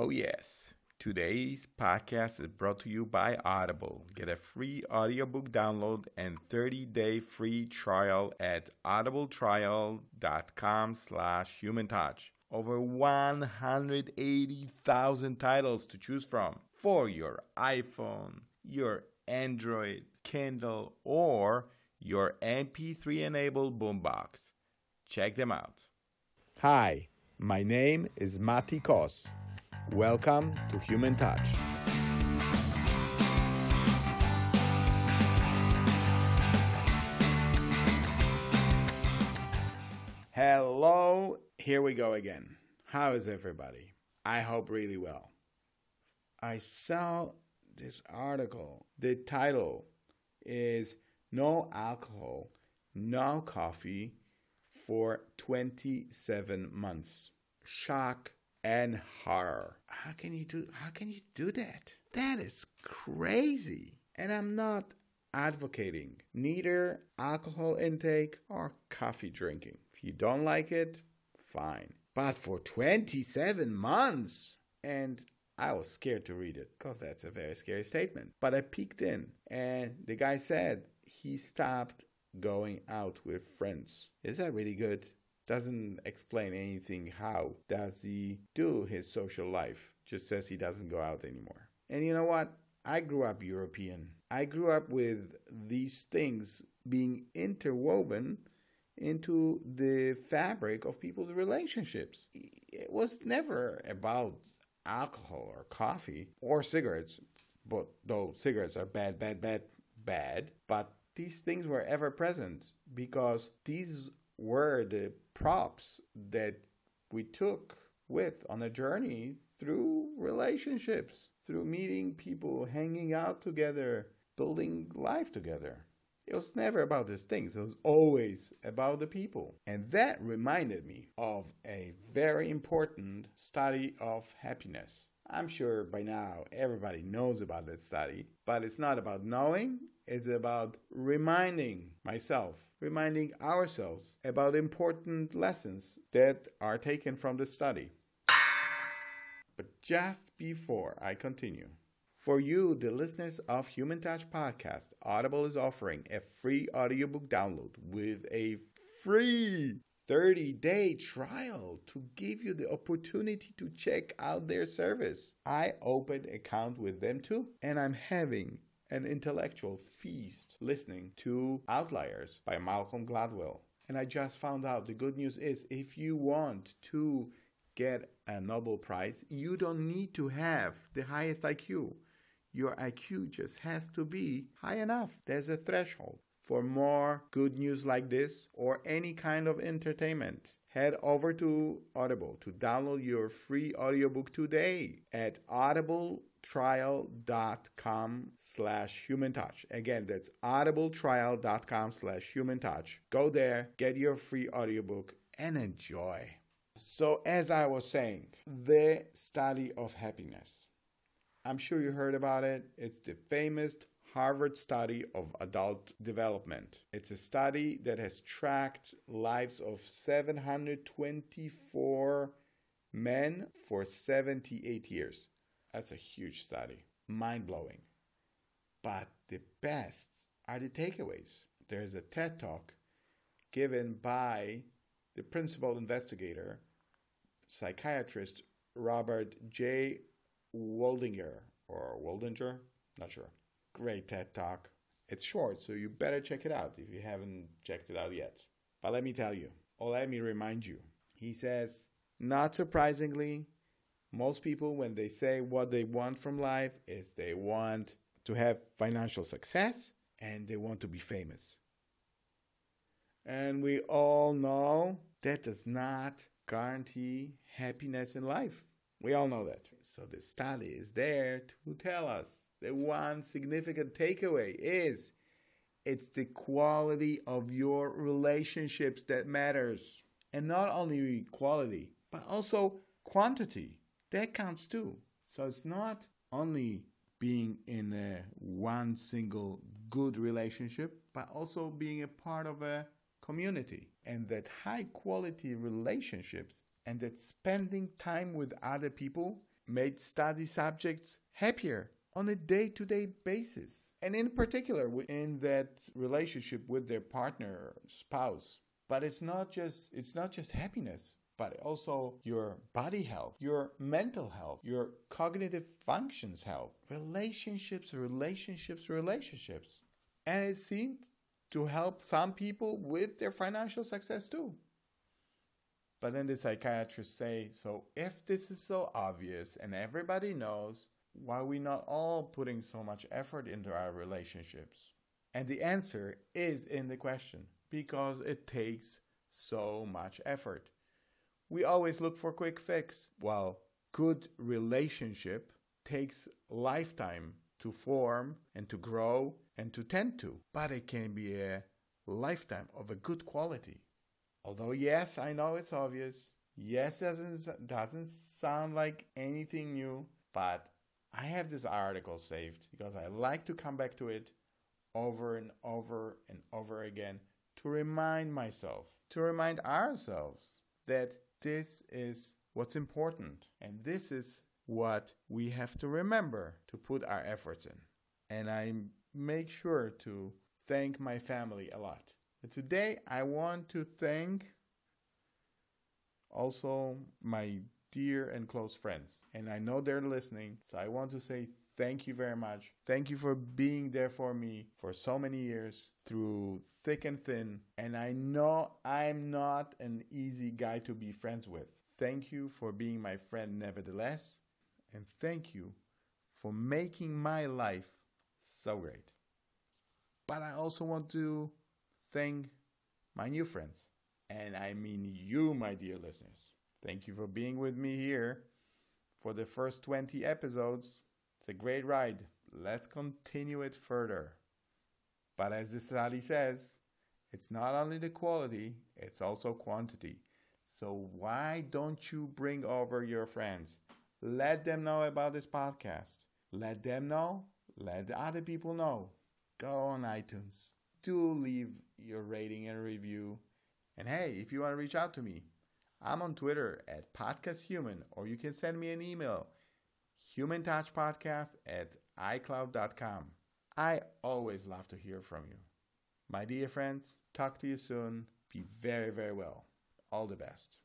Oh, yes. Today's podcast is brought to you by Audible. Get a free audiobook download and 30-day free trial at audibletrial.com slash humantouch. Over 180,000 titles to choose from for your iPhone, your Android, Kindle, or your MP3-enabled boombox. Check them out. Hi, my name is Mati Kos. Welcome to Human Touch. Hello, here we go again. How is everybody? I hope really well. I saw this article. The title is No Alcohol, No Coffee for 27 Months. Shock and horror. How can you do how can you do that? That is crazy. And I'm not advocating neither alcohol intake or coffee drinking. If you don't like it, fine. But for 27 months and I was scared to read it because that's a very scary statement. But I peeked in and the guy said he stopped going out with friends. Is that really good? Doesn't explain anything how does he do his social life. Just says he doesn't go out anymore. And you know what? I grew up European. I grew up with these things being interwoven into the fabric of people's relationships. It was never about alcohol or coffee or cigarettes, but though cigarettes are bad, bad, bad, bad, but these things were ever present because these were the props that we took with on a journey through relationships, through meeting people, hanging out together, building life together. It was never about these things, it was always about the people. And that reminded me of a very important study of happiness. I'm sure by now everybody knows about that study, but it's not about knowing, it's about reminding myself, reminding ourselves about important lessons that are taken from the study. But just before I continue, for you, the listeners of Human Touch Podcast, Audible is offering a free audiobook download with a free 30 day trial to give you the opportunity to check out their service. I opened account with them too, and I'm having an intellectual feast listening to Outliers by Malcolm Gladwell. And I just found out the good news is if you want to get a Nobel Prize, you don't need to have the highest IQ. Your IQ just has to be high enough. There's a threshold. For more good news like this or any kind of entertainment, head over to Audible to download your free audiobook today at audibletrial.com slash human touch. Again, that's audibletrial.com slash human touch. Go there, get your free audiobook, and enjoy. So, as I was saying, the study of happiness. I'm sure you heard about it. It's the famous Harvard study of adult development. It's a study that has tracked lives of 724 men for 78 years. That's a huge study. Mind blowing. But the best are the takeaways. There's a TED talk given by the principal investigator psychiatrist Robert J. Waldinger or Waldinger, not sure. Great TED Talk. It's short, so you better check it out if you haven't checked it out yet. But let me tell you, or let me remind you, he says, not surprisingly, most people, when they say what they want from life, is they want to have financial success and they want to be famous. And we all know that does not guarantee happiness in life. We all know that. So the study is there to tell us the one significant takeaway is it's the quality of your relationships that matters. And not only quality, but also quantity. That counts too. So it's not only being in a one single good relationship, but also being a part of a community. And that high quality relationships and that spending time with other people made study subjects happier on a day to day basis. And in particular, in that relationship with their partner, spouse. But it's not just, it's not just happiness but also your body health, your mental health, your cognitive functions health, relationships, relationships, relationships. And it seemed to help some people with their financial success too. But then the psychiatrists say, so if this is so obvious and everybody knows, why are we not all putting so much effort into our relationships? And the answer is in the question because it takes so much effort. We always look for quick fix, while good relationship takes lifetime to form and to grow and to tend to. But it can be a lifetime of a good quality. Although yes, I know it's obvious. Yes, doesn't doesn't sound like anything new, but I have this article saved because I like to come back to it over and over and over again to remind myself, to remind ourselves that this is what's important and this is what we have to remember to put our efforts in. And I make sure to thank my family a lot. And today I want to thank also my dear and close friends. And I know they're listening, so I want to say thank you very much. Thank you for being there for me for so many years through thick and thin. And I know I'm not an easy guy to be friends with. Thank you for being my friend nevertheless. And thank you for making my life so great. But I also want to thank my new friends. And I mean you, my dear listeners. Thank you for being with me here for the first 20 episodes. It's a great ride. Let's continue it further. But as the study says, it's not only the quality, it's also quantity. So why don't you bring over your friends? Let them know about this podcast. Let them know. Let other people know. Go on iTunes. Do leave your rating and review. And hey, if you want to reach out to me, I'm on Twitter at podcasthuman, or you can send me an email, humantouchpodcast at icloud.com. I always love to hear from you. My dear friends, talk to you soon. Be very, very well. All the best.